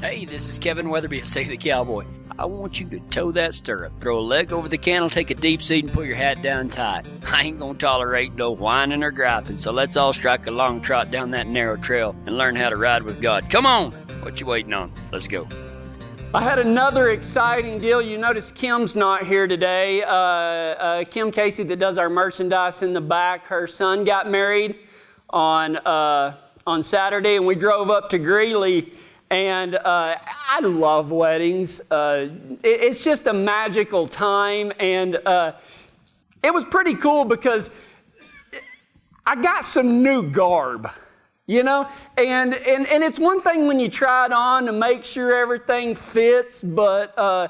Hey, this is Kevin Weatherby, Save the Cowboy. I want you to toe that stirrup, throw a leg over the cantle, take a deep seat, and put your hat down tight. I ain't gonna tolerate no whining or griping, so let's all strike a long trot down that narrow trail and learn how to ride with God. Come on! What you waiting on? Let's go. I had another exciting deal. You notice Kim's not here today. Uh, uh, Kim Casey, that does our merchandise in the back, her son got married on uh, on Saturday, and we drove up to Greeley and uh, I love weddings. Uh, it, it's just a magical time. And uh, it was pretty cool because I got some new garb, you know? And, and, and it's one thing when you try it on to make sure everything fits, but uh,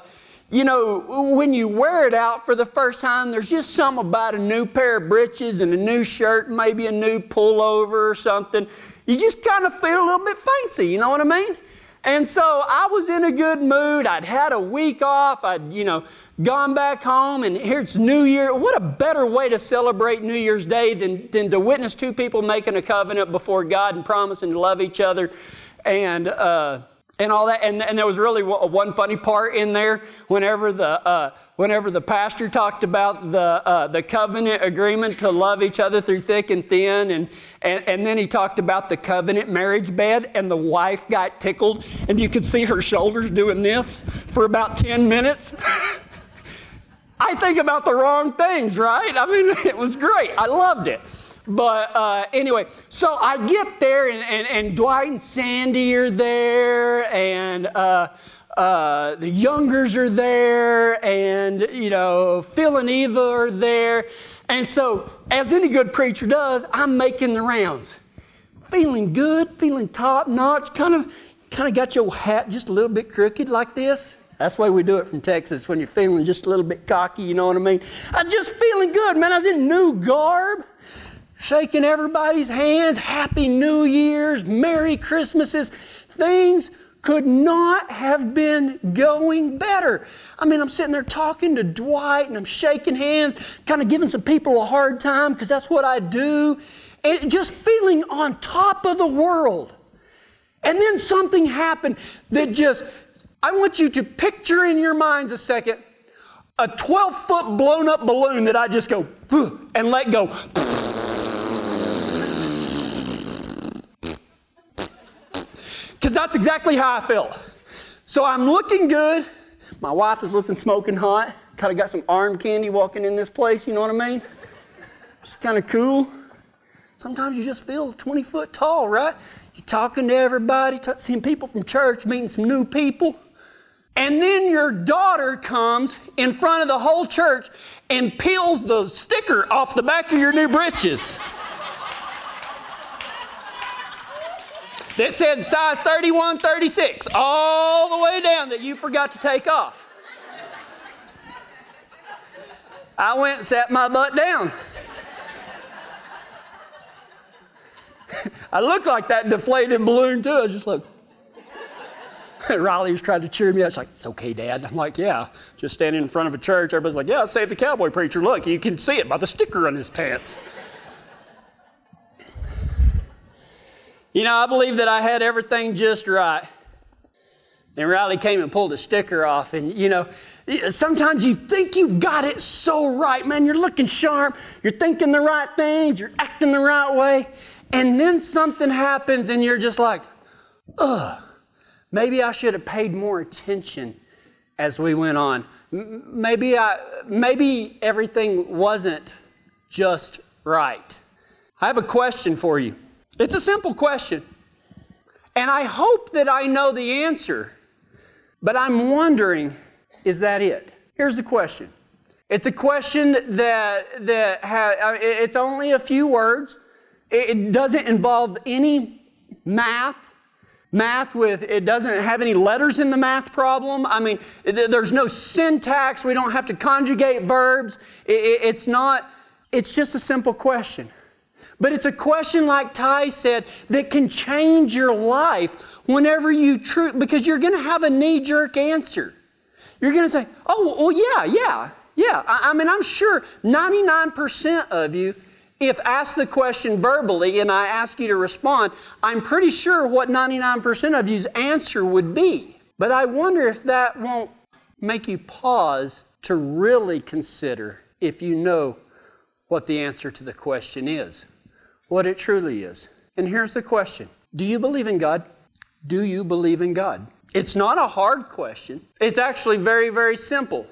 you know, when you wear it out for the first time, there's just something about a new pair of breeches and a new shirt, maybe a new pullover or something. You just kind of feel a little bit fancy, you know what I mean? And so I was in a good mood. I'd had a week off. I'd, you know, gone back home, and here it's New Year. What a better way to celebrate New Year's Day than, than to witness two people making a covenant before God and promising to love each other. And, uh, and all that. And, and there was really one funny part in there whenever the, uh, whenever the pastor talked about the, uh, the covenant agreement to love each other through thick and thin. And, and, and then he talked about the covenant marriage bed, and the wife got tickled, and you could see her shoulders doing this for about 10 minutes. I think about the wrong things, right? I mean, it was great. I loved it. But uh, anyway, so I get there, and, and, and, Dwight and Sandy are there, and uh, uh, the Youngers are there, and you know, Phil and Eva are there. And so, as any good preacher does, I'm making the rounds. Feeling good, feeling top notch, kind of kind of got your hat just a little bit crooked like this. That's the way we do it from Texas when you're feeling just a little bit cocky, you know what I mean? I'm just feeling good, man. I was in new garb shaking everybody's hands, Happy New Year's, Merry Christmases. Things could not have been going better. I mean, I'm sitting there talking to Dwight and I'm shaking hands, kind of giving some people a hard time because that's what I do, and just feeling on top of the world. And then something happened that just, I want you to picture in your minds a second a 12 foot blown up balloon that I just go and let go. Because that's exactly how I felt. So I'm looking good. My wife is looking smoking hot. Kind of got some arm candy walking in this place, you know what I mean? It's kind of cool. Sometimes you just feel 20 foot tall, right? You're talking to everybody, t- seeing people from church, meeting some new people. And then your daughter comes in front of the whole church and peels the sticker off the back of your new breeches. That said size 31, 36, all the way down that you forgot to take off. I went and sat my butt down. I looked like that deflated balloon too. I was just like, Riley was trying to cheer me up. She's like, it's okay, Dad. I'm like, yeah. Just standing in front of a church. Everybody's like, yeah, save the cowboy preacher. Look, you can see it by the sticker on his pants. You know, I believe that I had everything just right. And Riley came and pulled a sticker off. And, you know, sometimes you think you've got it so right, man. You're looking sharp, you're thinking the right things, you're acting the right way. And then something happens, and you're just like, ugh, maybe I should have paid more attention as we went on. Maybe, I, maybe everything wasn't just right. I have a question for you. It's a simple question. And I hope that I know the answer, but I'm wondering is that it? Here's the question. It's a question that, that ha, uh, it's only a few words. It doesn't involve any math. Math with, it doesn't have any letters in the math problem. I mean, there's no syntax. We don't have to conjugate verbs. It's not, it's just a simple question. But it's a question, like Ty said, that can change your life whenever you true, because you're going to have a knee jerk answer. You're going to say, oh, well, yeah, yeah, yeah. I, I mean, I'm sure 99% of you if asked the question verbally and I ask you to respond, I'm pretty sure what 99% of you's answer would be. But I wonder if that won't make you pause to really consider if you know what the answer to the question is, what it truly is. And here's the question Do you believe in God? Do you believe in God? It's not a hard question. It's actually very, very simple.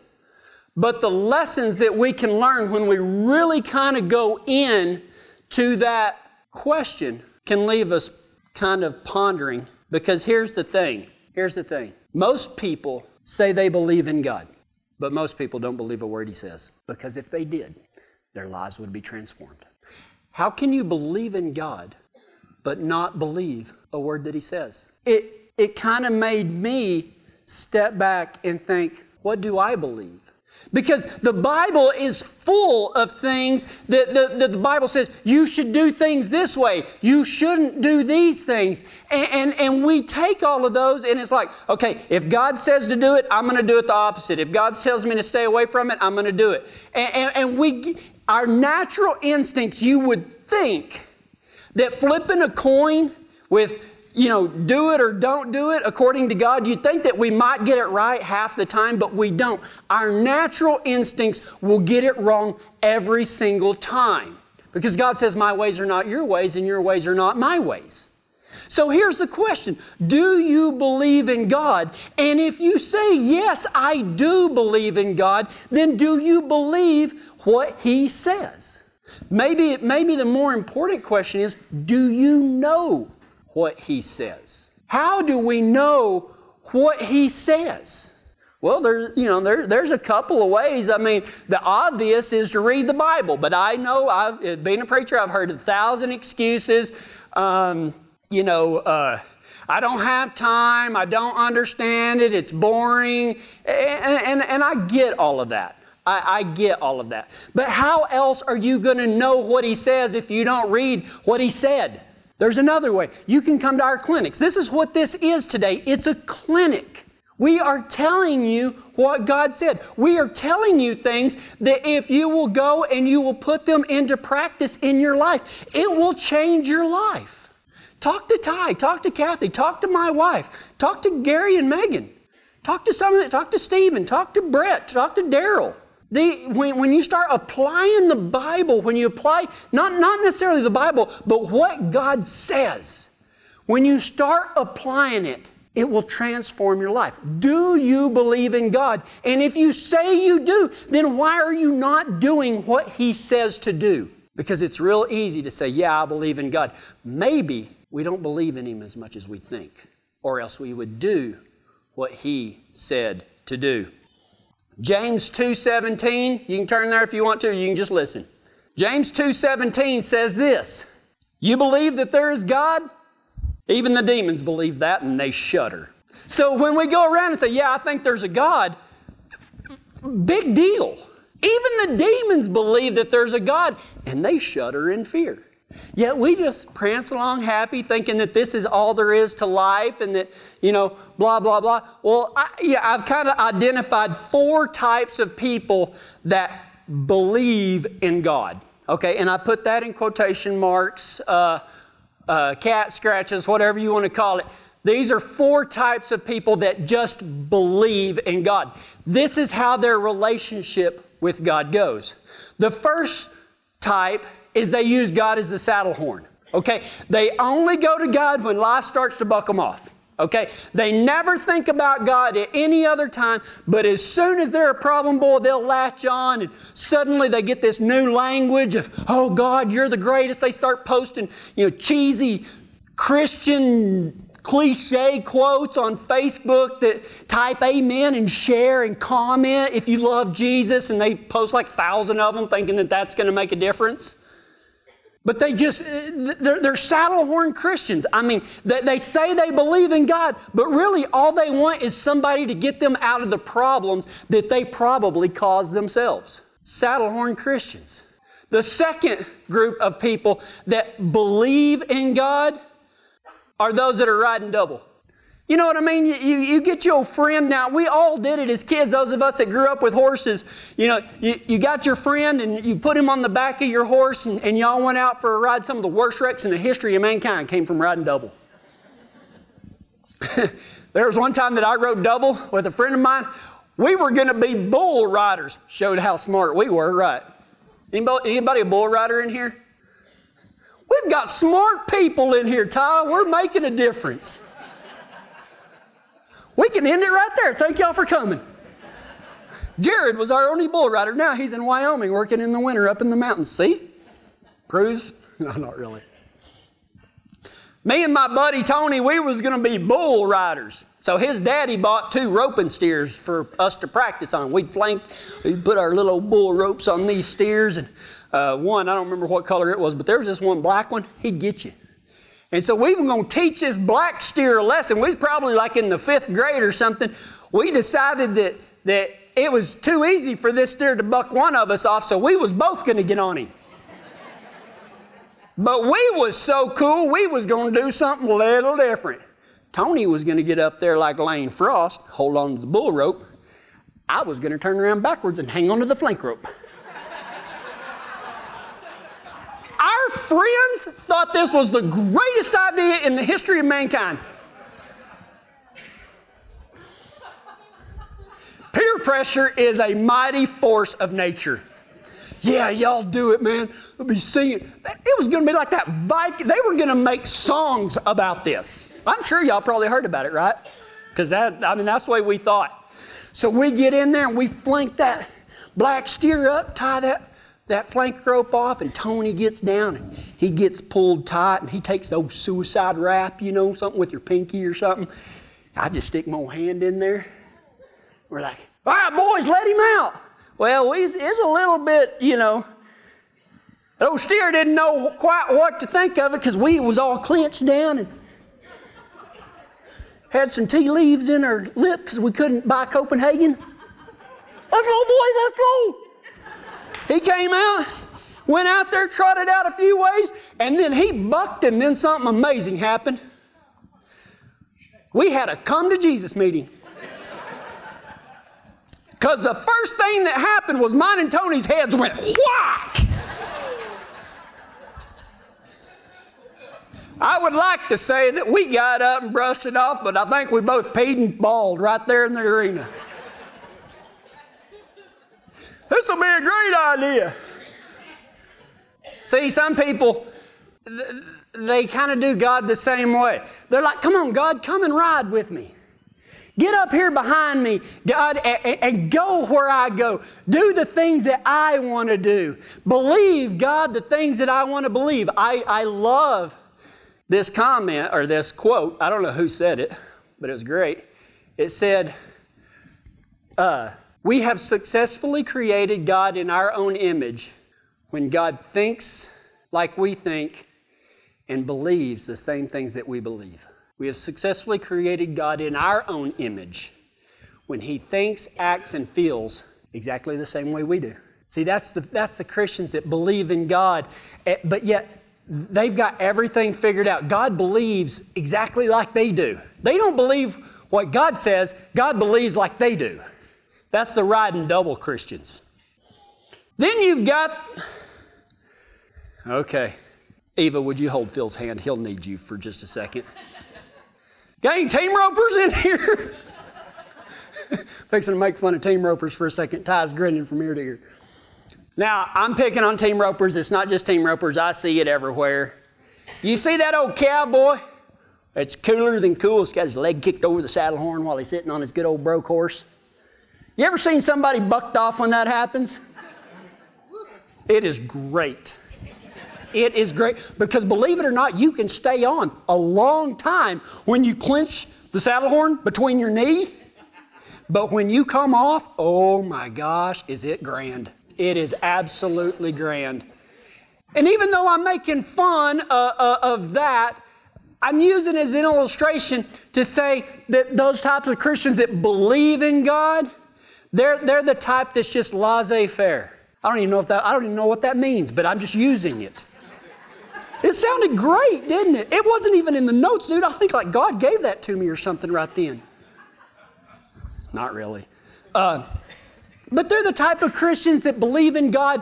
But the lessons that we can learn when we really kind of go in to that question can leave us kind of pondering. Because here's the thing here's the thing. Most people say they believe in God, but most people don't believe a word He says. Because if they did, their lives would be transformed. How can you believe in God but not believe a word that He says? It, it kind of made me step back and think, what do I believe? Because the Bible is full of things that the, that the, Bible says you should do things this way. You shouldn't do these things. And, and, and we take all of those and it's like, okay, if God says to do it, I'm going to do it the opposite. If God tells me to stay away from it, I'm going to do it. And, and, and we, our natural instincts, you would think that flipping a coin with you know, do it or don't do it according to God, you'd think that we might get it right half the time, but we don't. Our natural instincts will get it wrong every single time. Because God says, My ways are not your ways, and your ways are not my ways. So here's the question Do you believe in God? And if you say, Yes, I do believe in God, then do you believe what He says? Maybe, maybe the more important question is Do you know what he says. How do we know what he says? Well, there's, you know, there, there's a couple of ways. I mean, the obvious is to read the Bible, but I know, I've, being a preacher, I've heard a thousand excuses. Um, you know, uh, I don't have time, I don't understand it, it's boring, and, and, and I get all of that. I, I get all of that. But how else are you going to know what he says if you don't read what he said? There's another way. You can come to our clinics. This is what this is today it's a clinic. We are telling you what God said. We are telling you things that if you will go and you will put them into practice in your life, it will change your life. Talk to Ty, talk to Kathy, talk to my wife, talk to Gary and Megan, talk to some of them, talk to Stephen, talk to Brett, talk to Daryl. The, when, when you start applying the Bible, when you apply, not, not necessarily the Bible, but what God says, when you start applying it, it will transform your life. Do you believe in God? And if you say you do, then why are you not doing what He says to do? Because it's real easy to say, Yeah, I believe in God. Maybe we don't believe in Him as much as we think, or else we would do what He said to do. James 2:17, you can turn there if you want to, you can just listen. James 2:17 says this, "You believe that there is God? Even the demons believe that and they shudder." So when we go around and say, "Yeah, I think there's a God," big deal. Even the demons believe that there's a God and they shudder in fear. Yet we just prance along happy, thinking that this is all there is to life and that, you know, blah, blah, blah. Well, I, yeah, I've kind of identified four types of people that believe in God. Okay, and I put that in quotation marks, uh, uh, cat scratches, whatever you want to call it. These are four types of people that just believe in God. This is how their relationship with God goes. The first type is they use God as the saddle horn. Okay? They only go to God when life starts to buck them off. Okay? They never think about God at any other time, but as soon as they're a problem boy, they'll latch on and suddenly they get this new language of, oh God, you're the greatest. They start posting, you know, cheesy Christian cliche quotes on Facebook that type amen and share and comment if you love Jesus, and they post like a thousand of them thinking that that's going to make a difference. But they just, uh, they're, they're saddle horn Christians. I mean, they, they say they believe in God, but really all they want is somebody to get them out of the problems that they probably caused themselves. Saddle horn Christians. The second group of people that believe in God are those that are riding double. You know what I mean? You, you, you, get your friend now. We all did it as kids, those of us that grew up with horses. You know, you, you got your friend and you put him on the back of your horse and, and y'all went out for a ride. Some of the worst wrecks in the history of mankind came from riding double. there was one time that I rode double with a friend of mine. We were going to be bull riders. Showed how smart we were, right? Anybody, anybody a bull rider in here? We've got smart people in here, Ty. We're making a difference. We can end it right there. Thank y'all for coming. Jared was our only bull rider. Now he's in Wyoming working in the winter up in the mountains. See? Proves? No, not really. Me and my buddy Tony, we was going to be bull riders. So his daddy bought two roping steers for us to practice on. We'd flank, we'd put our little bull ropes on these steers, and uh, one, I don't remember what color it was, but there was this one black one, he'd get you. And so we were going to teach this black steer a lesson. We was probably like in the fifth grade or something. We decided that, that it was too easy for this steer to buck one of us off, so we was both going to get on him. but we was so cool, we was going to do something a little different. Tony was going to get up there like Lane Frost, hold on to the bull rope. I was going to turn around backwards and hang on to the flank rope. Our friends thought this was the greatest idea in the history of mankind. Peer pressure is a mighty force of nature. Yeah, y'all do it, man. They'll be singing. It was going to be like that Viking. They were going to make songs about this. I'm sure y'all probably heard about it, right? Because that, I mean, that's the way we thought. So we get in there and we flank that black steer up, tie that that flank rope off, and Tony gets down and he gets pulled tight and he takes those suicide wrap, you know, something with your pinky or something. I just stick my hand in there. We're like, all right, boys, let him out. Well, we, it's a little bit, you know, old steer didn't know quite what to think of it because we was all clenched down and had some tea leaves in our lips we couldn't buy Copenhagen. Let's go, boys, let's go. He came out, went out there, trotted out a few ways, and then he bucked, and then something amazing happened. We had a come to Jesus meeting. Because the first thing that happened was mine and Tony's heads went whack. I would like to say that we got up and brushed it off, but I think we both peed and bawled right there in the arena. This will be a great idea. See, some people, they kind of do God the same way. They're like, come on, God, come and ride with me. Get up here behind me, God, and, and, go where I go. Do the things that I want to do. Believe, God, the things that I want to believe. I, I love this comment or this quote. I don't know who said it, but it was great. It said, uh, we have successfully created God in our own image when God thinks like we think and believes the same things that we believe. We have successfully created God in our own image when He thinks, acts, and feels exactly the same way we do. See, that's the, that's the Christians that believe in God, eh, but yet they've got everything figured out. God believes exactly like they do. They don't believe what God says, God believes like they do. That's the riding double Christians. Then you've got. Okay. Eva, would you hold Phil's hand? He'll need you for just a second. Got any team ropers in here? Fixing to make fun of team ropers for a second. Ty's grinning from ear to ear. Now, I'm picking on team ropers. It's not just team ropers, I see it everywhere. You see that old cowboy? It's cooler than cool. He's got his leg kicked over the saddle horn while he's sitting on his good old broke horse. You ever seen somebody bucked off when that happens? It is great. It is great because believe it or not, you can stay on a long time when you clench the saddle horn between your knee. But when you come off, oh my gosh, is it grand? It is absolutely grand. And even though I'm making fun uh, uh, of that, I'm using it as an illustration to say that those types of Christians that believe in God, they're, they're the type that's just laissez faire. I don't even know if that, I don't even know what that means, but I'm just using it. It sounded great, didn't it? It wasn't even in the notes, dude. I think like God gave that to me or something right then. Not really. Uh, but they're the type of Christians that believe in God,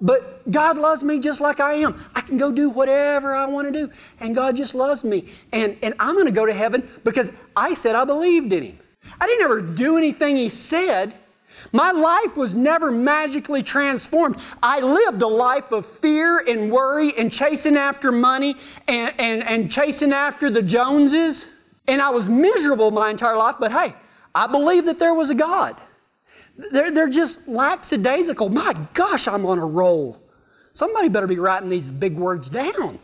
but God loves me just like I am. I can go do whatever I want to do, and God just loves me. And, and I'm going to go to heaven because I said I believed in Him. I didn't ever do anything He said. My life was never magically transformed. I lived a life of fear and worry and chasing after money and, and, and chasing after the Joneses. And I was miserable my entire life, but hey, I believe that there was a God. They're, they're just lackadaisical. My gosh, I'm on a roll. Somebody better be writing these big words down.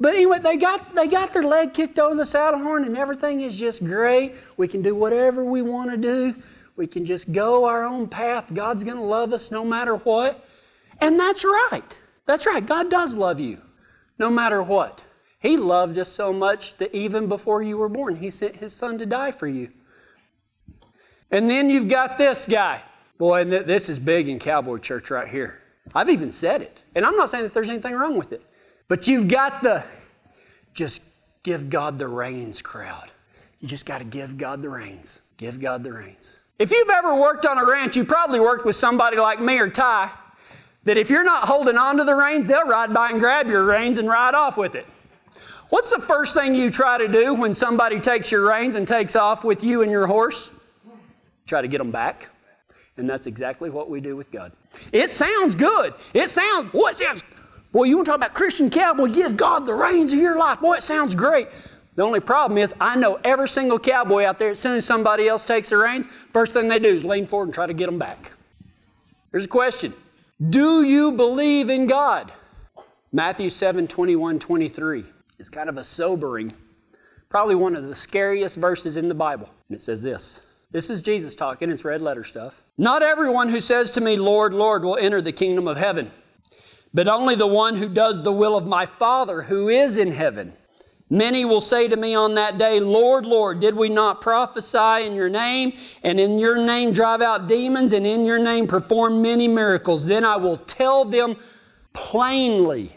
But anyway, they got, they got their leg kicked over the saddle horn and everything is just great. We can do whatever we want to do. We can just go our own path. God's going to love us no matter what. And that's right. That's right. God does love you no matter what. He loved us so much that even before you were born, He sent His Son to die for you. And then you've got this guy. Boy, and this is big in cowboy church right here. I've even said it. And I'm not saying that there's anything wrong with it. But you've got the just give God the reins crowd. You just got to give God the reins. Give God the reins. If you've ever worked on a ranch, you probably worked with somebody like me or Ty that if you're not holding on to the reins, they'll ride by and grab your reins and ride off with it. What's the first thing you try to do when somebody takes your reins and takes off with you and your horse? Try to get them back. And that's exactly what we do with God. It sounds good. It sounds, it sounds, boy, you want to talk about Christian cowboy, give God the reins of your life. Boy, it sounds great. The only problem is, I know every single cowboy out there, as soon as somebody else takes the reins, first thing they do is lean forward and try to get them back. Here's a question Do you believe in God? Matthew 7 21 23 is kind of a sobering, probably one of the scariest verses in the Bible. And it says this This is Jesus talking, it's red letter stuff. Not everyone who says to me, Lord, Lord, will enter the kingdom of heaven, but only the one who does the will of my Father who is in heaven. Many will say to me on that day, Lord, Lord, did we not prophesy in your name, and in your name drive out demons, and in your name perform many miracles? Then I will tell them plainly.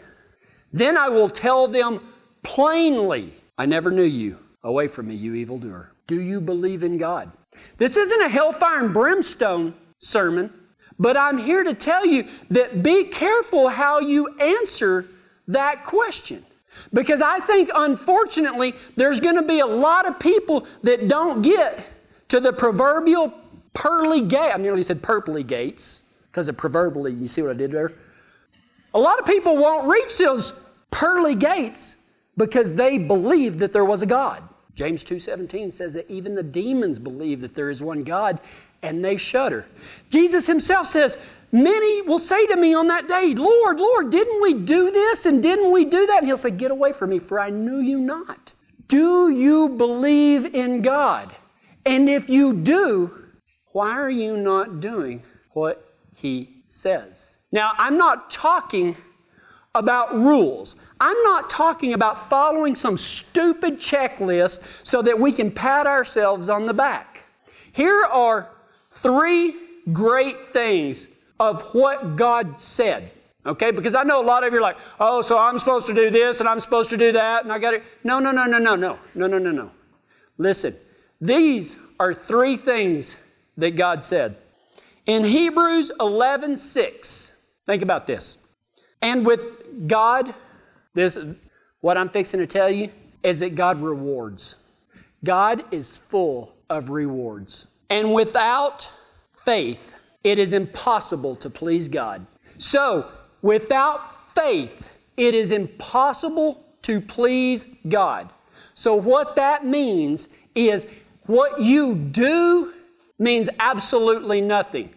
Then I will tell them plainly, I never knew you. Away from me, you evildoer. Do you believe in God? This isn't a hellfire and brimstone sermon, but I'm here to tell you that be careful how you answer that question. Because I think, unfortunately, there's going to be a lot of people that don't get to the proverbial pearly gate. I nearly said purpley gates because of proverbially. You see what I did there? A lot of people won't reach those pearly gates because they believe that there was a God. James 2:17 says that even the demons believe that there is one God and they shudder. Jesus himself says, Many will say to me on that day, Lord, Lord, didn't we do this and didn't we do that? And he'll say, Get away from me, for I knew you not. Do you believe in God? And if you do, why are you not doing what he says? Now, I'm not talking about rules. I'm not talking about following some stupid checklist so that we can pat ourselves on the back. Here are three great things of what God said. Okay, because I know a lot of you are like, oh, so I'm supposed to do this and I'm supposed to do that and I got it. No, no, no, no, no, no, no, no, no, no. Listen, these are three things that God said. In Hebrews 11 6, think about this. And with God, this, what I'm fixing to tell you is that God rewards. God is full of rewards. And without faith, it is impossible to please God. So, without faith, it is impossible to please God. So, what that means is what you do means absolutely nothing.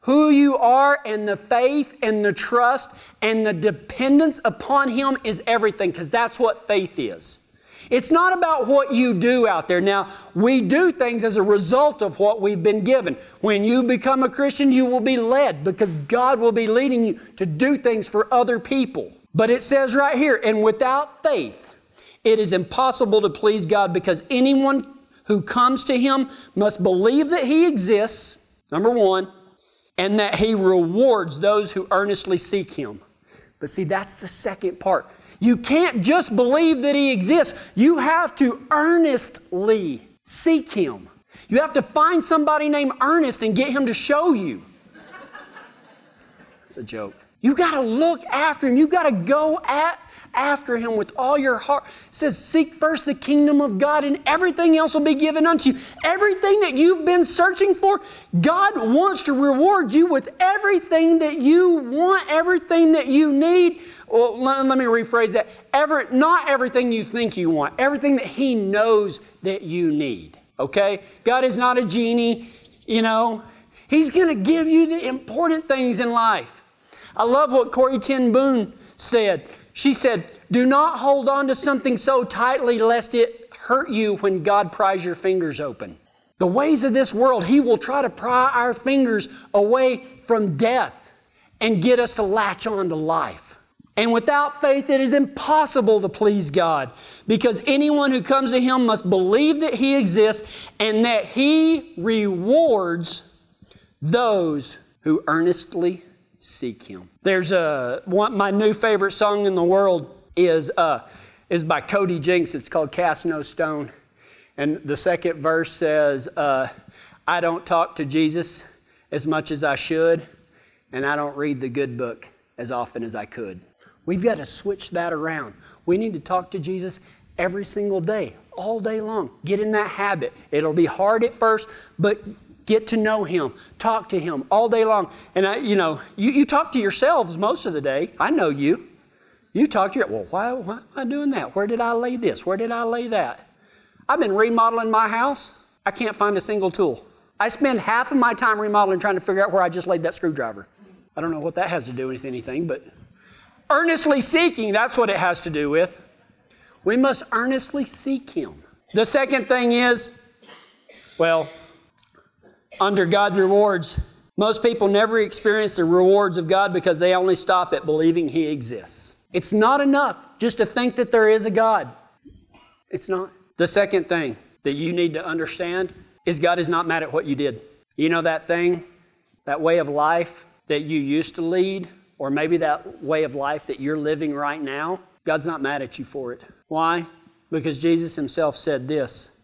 Who you are and the faith and the trust and the dependence upon Him is everything because that's what faith is. It's not about what you do out there. Now, we do things as a result of what we've been given. When you become a Christian, you will be led because God will be leading you to do things for other people. But it says right here, and without faith, it is impossible to please God because anyone who comes to Him must believe that He exists, number one, and that He rewards those who earnestly seek Him. But see, that's the second part. You can't just believe that He exists. You have to earnestly seek Him. You have to find somebody named Ernest and get him to show you. It's a joke. You got to look after him. You got to go at after him with all your heart. It says, Seek first the kingdom of God, and everything else will be given unto you. Everything that you've been searching for, God wants to reward you with everything that you want, everything that you need. Well, let, let me rephrase that. Ever, not everything you think you want, everything that He knows that you need. Okay? God is not a genie, you know. He's going to give you the important things in life. I love what Corrie ten Boom said. She said, Do not hold on to something so tightly lest it hurt you when God pries your fingers open. The ways of this world, He will try to pry our fingers away from death and get us to latch on to life. And without faith, it is impossible to please God because anyone who comes to Him must believe that He exists and that He rewards those who earnestly seek Him. There's a one, my new favorite song in the world is uh, is by Cody Jinks. It's called "Cast No Stone," and the second verse says, uh, "I don't talk to Jesus as much as I should, and I don't read the good book as often as I could." We've got to switch that around. We need to talk to Jesus every single day, all day long. Get in that habit. It'll be hard at first, but Get to know Him. Talk to Him all day long. And I, you know, you, you talk to yourselves most of the day. I know you. You talk to your, well, why, why am I doing that? Where did I lay this? Where did I lay that? I've been remodeling my house. I can't find a single tool. I spend half of my time remodeling trying to figure out where I just laid that screwdriver. I don't know what that has to do with anything, but earnestly seeking, that's what it has to do with. We must earnestly seek Him. The second thing is, well, under God's rewards. Most people never experience the rewards of God because they only stop at believing He exists. It's not enough just to think that there is a God. It's not. The second thing that you need to understand is God is not mad at what you did. You know that thing, that way of life that you used to lead, or maybe that way of life that you're living right now? God's not mad at you for it. Why? Because Jesus Himself said this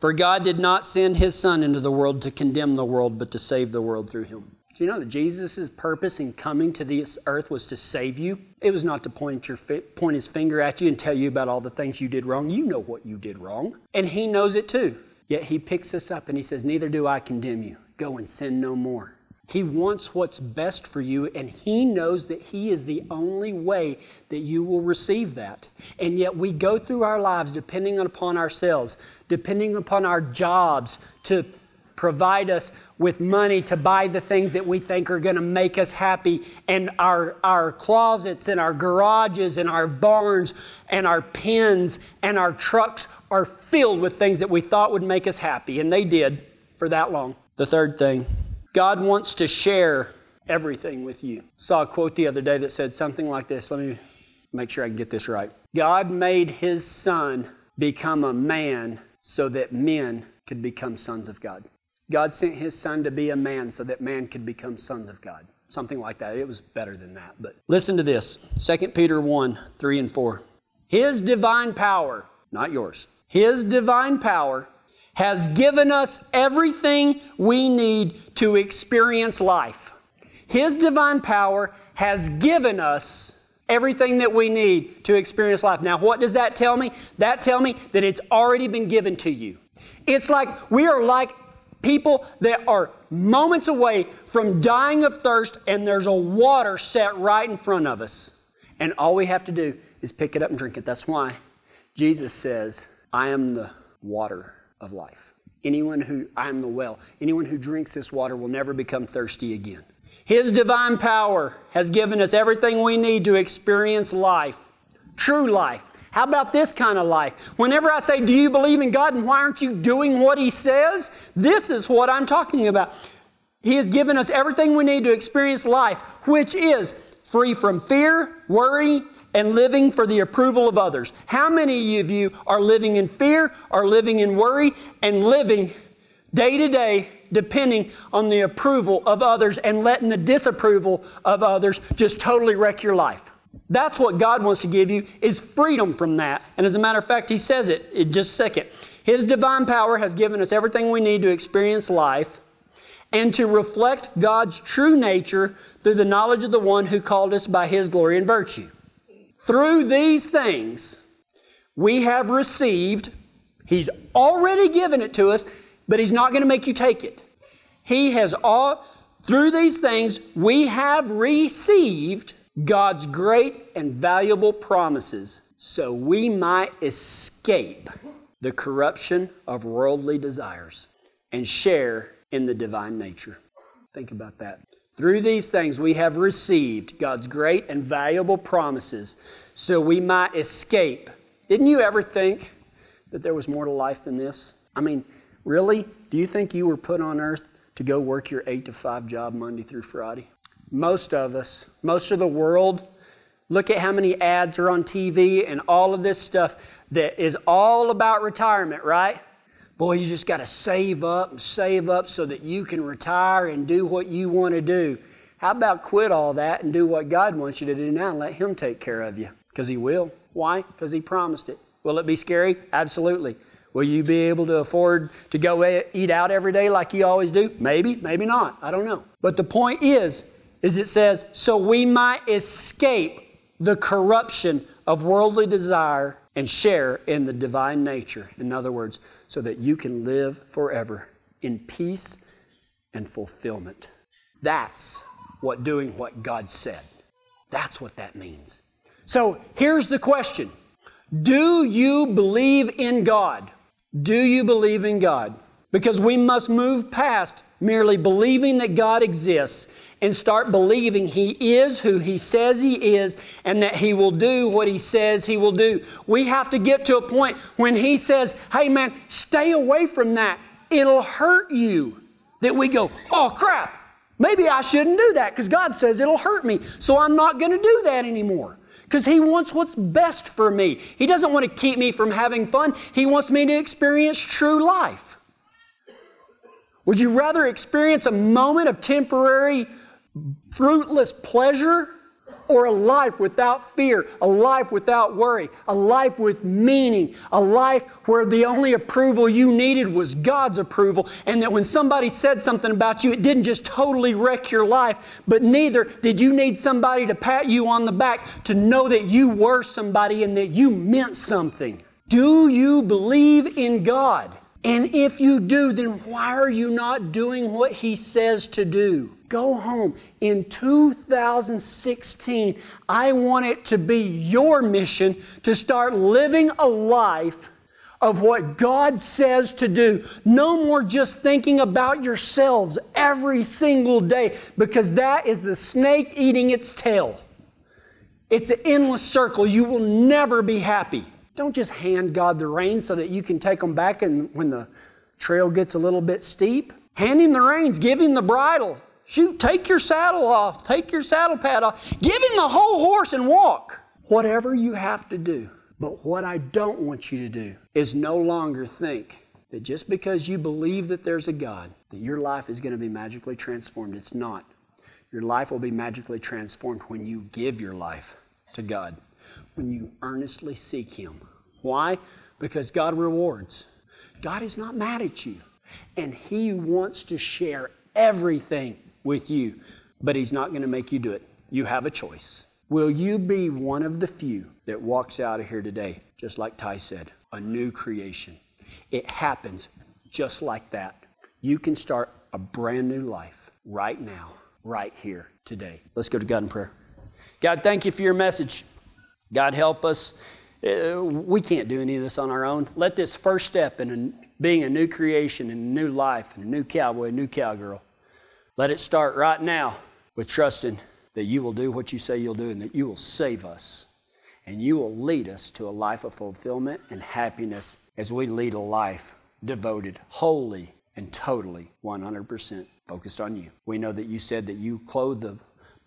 for God did not send his Son into the world to condemn the world, but to save the world through him. Do you know that Jesus' purpose in coming to this earth was to save you? It was not to point, your fi- point his finger at you and tell you about all the things you did wrong. You know what you did wrong. And he knows it too. Yet he picks us up and he says, Neither do I condemn you. Go and sin no more. He wants what's best for you, and He knows that He is the only way that you will receive that. And yet, we go through our lives depending upon ourselves, depending upon our jobs to provide us with money to buy the things that we think are going to make us happy. And our, our closets and our garages and our barns and our pens and our trucks are filled with things that we thought would make us happy. And they did for that long. The third thing God wants to share everything with you. Saw a quote the other day that said something like this. Let me make sure I can get this right. God made his son become a man so that men could become sons of God. God sent his son to be a man so that man could become sons of God. Something like that. It was better than that. But listen to this 2 Peter 1 3 and 4. His divine power, not yours, his divine power has given us everything we need to experience life. His divine power has given us everything that we need to experience life. Now, what does that tell me? That tell me that it's already been given to you. It's like we are like people that are moments away from dying of thirst and there's a water set right in front of us. And all we have to do is pick it up and drink it. That's why Jesus says, I am the water of life. Anyone who, I am the well, anyone who drinks this water will never become thirsty again. His divine power has given us everything we need to experience life, true life. How about this kind of life? Whenever I say, Do you believe in God and why aren't you doing what He says? This is what I'm talking about. He has given us everything we need to experience life, which is free from fear, worry, and living for the approval of others. How many of you are living in fear, are living in worry, and living day to day depending on the approval of others and letting the disapproval of others just totally wreck your life? That's what God wants to give you is freedom from that. And as a matter of fact, he says it in just a second. His divine power has given us everything we need to experience life and to reflect God's true nature through the knowledge of the one who called us by his glory and virtue. Through these things, we have received, he's already given it to us, but he's not going to make you take it. He has all, through these things, we have received God's great and valuable promises so we might escape the corruption of worldly desires and share in the divine nature. Think about that. Through these things, we have received God's great and valuable promises so we might escape. Didn't you ever think that there was more to life than this? I mean, really? Do you think you were put on earth to go work your 8 to 5 job Monday through Friday? Most of us, most of the world, look at how many ads are on TV and all of this stuff that is all about retirement, right? Boy, you just got to save up and save up so that you can retire and do what you want to do. How about quit all that and do what God wants you to do now and let Him take care of you? Because He will. Why? Because He promised it. Will it be scary? Absolutely. Will you be able to afford to go eat out every day like you always do? Maybe, maybe not. I don't know. But the point is, is it says, so we might escape the corruption of worldly desire and share in the divine nature. In other words, so that you can live forever in peace and fulfillment. That's what doing what God said. That's what that means. So here's the question Do you believe in God? Do you believe in God? Because we must move past merely believing that God exists and start believing He is who He says He is and that He will do what He says He will do. We have to get to a point when He says, hey man, stay away from that. It'll hurt you. That we go, oh crap, maybe I shouldn't do that because God says it'll hurt me. So I'm not going to do that anymore because He wants what's best for me. He doesn't want to keep me from having fun, He wants me to experience true life. Would you rather experience a moment of temporary fruitless pleasure or a life without fear, a life without worry, a life with meaning, a life where the only approval you needed was God's approval, and that when somebody said something about you, it didn't just totally wreck your life, but neither did you need somebody to pat you on the back to know that you were somebody and that you meant something. Do you believe in God? And if you do, then why are you not doing what He says to do? Go home. In 2016, I want it to be your mission to start living a life of what God says to do. No more just thinking about yourselves every single day because that is the snake eating its tail. It's an endless circle. You will never be happy. Don't just hand God the reins so that you can take them back and when the trail gets a little bit steep. Hand him the reins, give him the bridle. Shoot, take your saddle off, take your saddle pad off, give him the whole horse and walk. Whatever you have to do. But what I don't want you to do is no longer think that just because you believe that there's a God, that your life is going to be magically transformed. It's not. Your life will be magically transformed when you give your life to God, when you earnestly seek Him. Why? Because God rewards. God is not mad at you, and He wants to share everything with you, but He's not going to make you do it. You have a choice. Will you be one of the few that walks out of here today, just like Ty said, a new creation? It happens just like that. You can start a brand new life right now, right here, today. Let's go to God in prayer. God, thank you for your message. God, help us. Uh, we can't do any of this on our own. Let this first step in being a new creation and a new life and a new cowboy, a new cowgirl, let it start right now with trusting that you will do what you say you'll do and that you will save us. And you will lead us to a life of fulfillment and happiness as we lead a life devoted wholly and totally 100% focused on you. We know that you said that you clothe the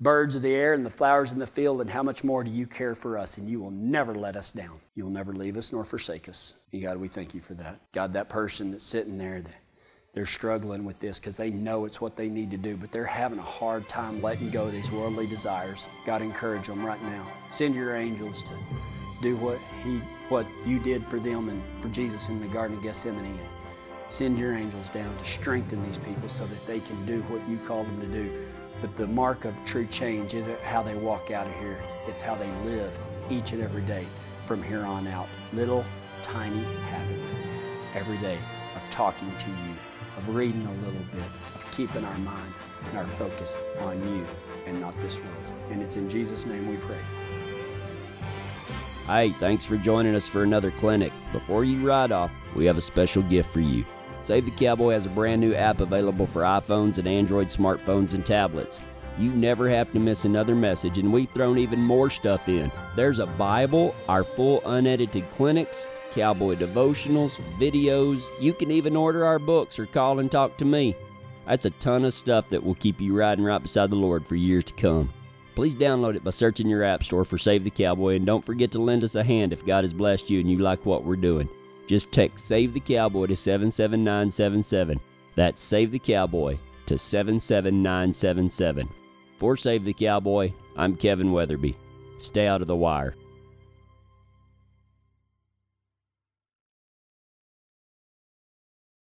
birds of the air and the flowers in the field, and how much more do you care for us? And you will never let us down. You'll never leave us nor forsake us. And God, we thank you for that. God, that person that's sitting there that they're struggling with this because they know it's what they need to do, but they're having a hard time letting go of these worldly desires. God, encourage them right now. Send your angels to do what He, what you did for them and for Jesus in the Garden of Gethsemane. And send your angels down to strengthen these people so that they can do what you called them to do. But the mark of true change isn't how they walk out of here; it's how they live each and every day from here on out. Little tiny habits every day of talking to you of reading a little bit, of keeping our mind and our focus on you and not this world. And it's in Jesus' name we pray. Hey, thanks for joining us for another clinic. Before you ride off, we have a special gift for you. Save the Cowboy has a brand new app available for iPhones and Android smartphones and tablets. You never have to miss another message, and we've thrown even more stuff in. There's a Bible, our full unedited clinics, cowboy devotionals, videos. You can even order our books or call and talk to me. That's a ton of stuff that will keep you riding right beside the Lord for years to come. Please download it by searching your app store for Save the Cowboy and don't forget to lend us a hand if God has blessed you and you like what we're doing. Just text Save the Cowboy to 77977. That's Save the Cowboy to 77977. For Save the Cowboy, I'm Kevin Weatherby. Stay out of the wire.